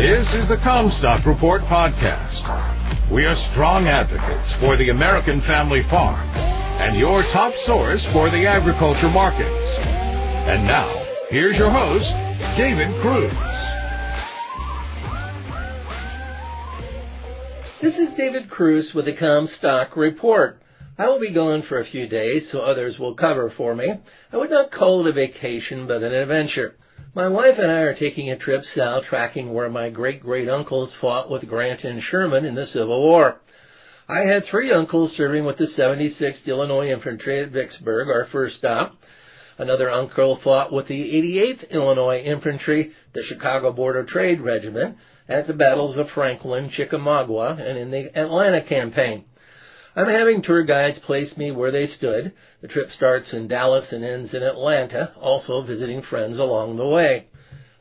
This is the Commstock Report podcast. We are strong advocates for the American family farm and your top source for the agriculture markets. And now, here's your host, David Kruse. This is David Kruse with the Commstock Report. I will be gone for a few days, so others will cover for me. I would not call it a vacation, but an adventure. My wife and I are taking a trip south tracking where my great great uncles fought with Grant and Sherman in the Civil War. I had three uncles serving with the 76th Illinois Infantry at Vicksburg, our first stop. Another uncle fought with the 88th Illinois Infantry, the Chicago Board of Trade Regiment, at the battles of Franklin, Chickamauga, and in the Atlanta campaign. I'm having tour guides place me where they stood. The trip starts in Dallas and ends in Atlanta, also visiting friends along the way.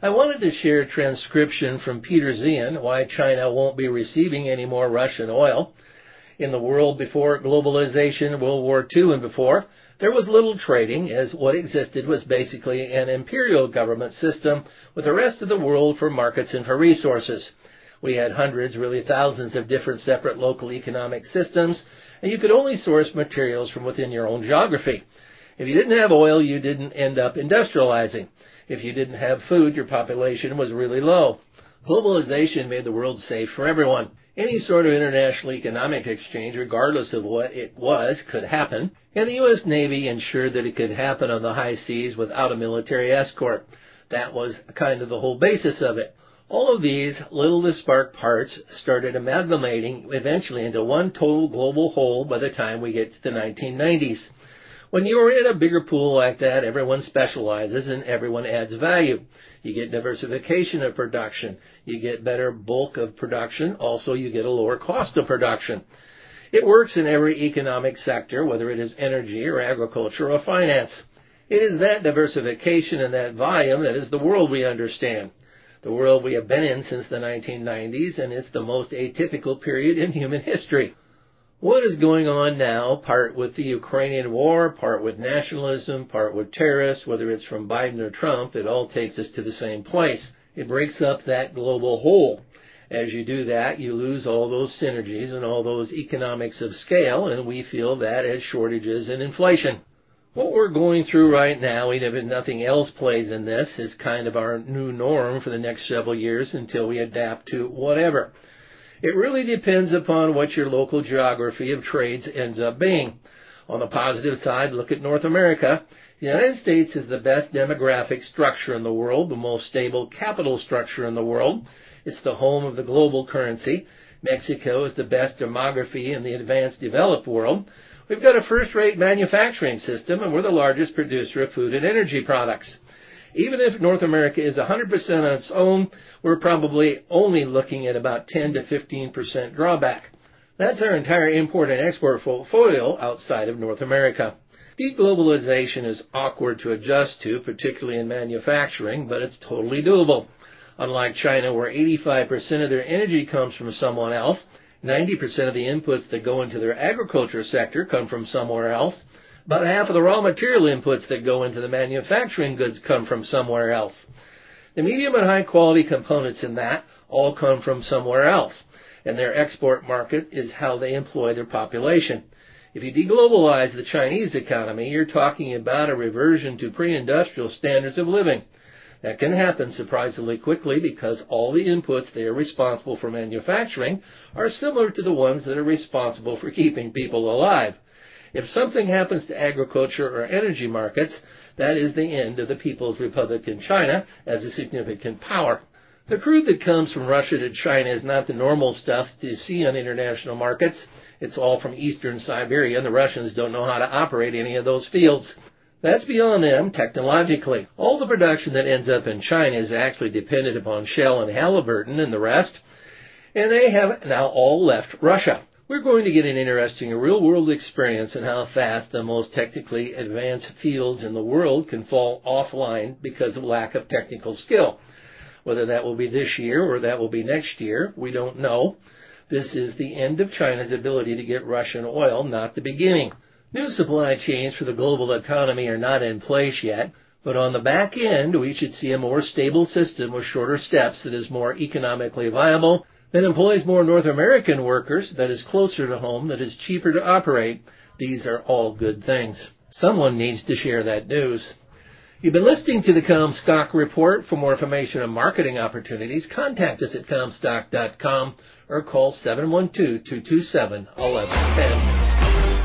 I wanted to share a transcription from Peter Zeihan, why China won't be receiving any more Russian oil. In the world before globalization, World War II and before, there was little trading as what existed was basically an imperial government system with the rest of the world for markets and for resources. We had hundreds, really thousands of different separate local economic systems, and you could only source materials from within your own geography. If you didn't have oil, you didn't end up industrializing. If you didn't have food, your population was really low. Globalization made the world safe for everyone. Any sort of international economic exchange, regardless of what it was, could happen, and the U.S. Navy ensured that it could happen on the high seas without a military escort. That was kind of the whole basis of it. All of these little disparate parts started amalgamating eventually into one total global whole by the time we get to the 1990s. When you're in a bigger pool like that, everyone specializes and everyone adds value. You get diversification of production. You get better bulk of production. Also, you get a lower cost of production. It works in every economic sector, whether it is energy or agriculture or finance. It is that diversification and that volume that is the world we understand the world we have been in since the 1990s, and it's the most atypical period in human history. What is going on now, part with the Ukrainian war, part with nationalism, part with terrorists, whether it's from Biden or Trump, it all takes us to the same place. It breaks up that global whole. As you do that, you lose all those synergies and all those economics of scale, and we feel that as shortages and inflation what we're going through right now, even if nothing else plays in this, is kind of our new norm for the next several years until we adapt to whatever. It really depends upon what your local geography of trades ends up being. On the positive side, look at North America. The United States is the best demographic structure in the world, the most stable capital structure in the world. It's the home of the global currency. Mexico is the best demography in the advanced developed world. We've got a first-rate manufacturing system, and we're the largest producer of food and energy products. Even if North America is 100% on its own, we're probably only looking at about 10 to 15% drawback. That's our entire import and export portfolio outside of North America. Deglobalization is awkward to adjust to, particularly in manufacturing, but it's totally doable. Unlike China, where 85% of their energy comes from someone else, 90% of the inputs that go into their agriculture sector come from somewhere else. About half of the raw material inputs that go into the manufacturing goods come from somewhere else. The medium and high quality components in that all come from somewhere else. And their export market is how they employ their population. If you deglobalize the Chinese economy, you're talking about a reversion to pre-industrial standards of living. That can happen surprisingly quickly because all the inputs they are responsible for manufacturing are similar to the ones that are responsible for keeping people alive. If something happens to agriculture or energy markets, that is the end of the People's Republic in China as a significant power. The crude that comes from Russia to China is not the normal stuff you see on international markets. It's all from eastern Siberia, and the Russians don't know how to operate any of those fields. That's beyond them technologically. All the production that ends up in China is actually dependent upon Shell and Halliburton and the rest, and they have now all left Russia. We're going to get an interesting real world experience in how fast the most technically advanced fields in the world can fall offline because of lack of technical skill. Whether that will be this year or that will be next year, we don't know. This is the end of China's ability to get Russian oil, not the beginning. New supply chains for the global economy are not in place yet. But on the back end, we should see a more stable system with shorter steps that is more economically viable, that employs more North American workers, that is closer to home, that is cheaper to operate. These are all good things. Someone needs to share that news. You've been listening to the Commstock Report. For more information on marketing opportunities, contact us at Commstock.com or call 712-227-1110.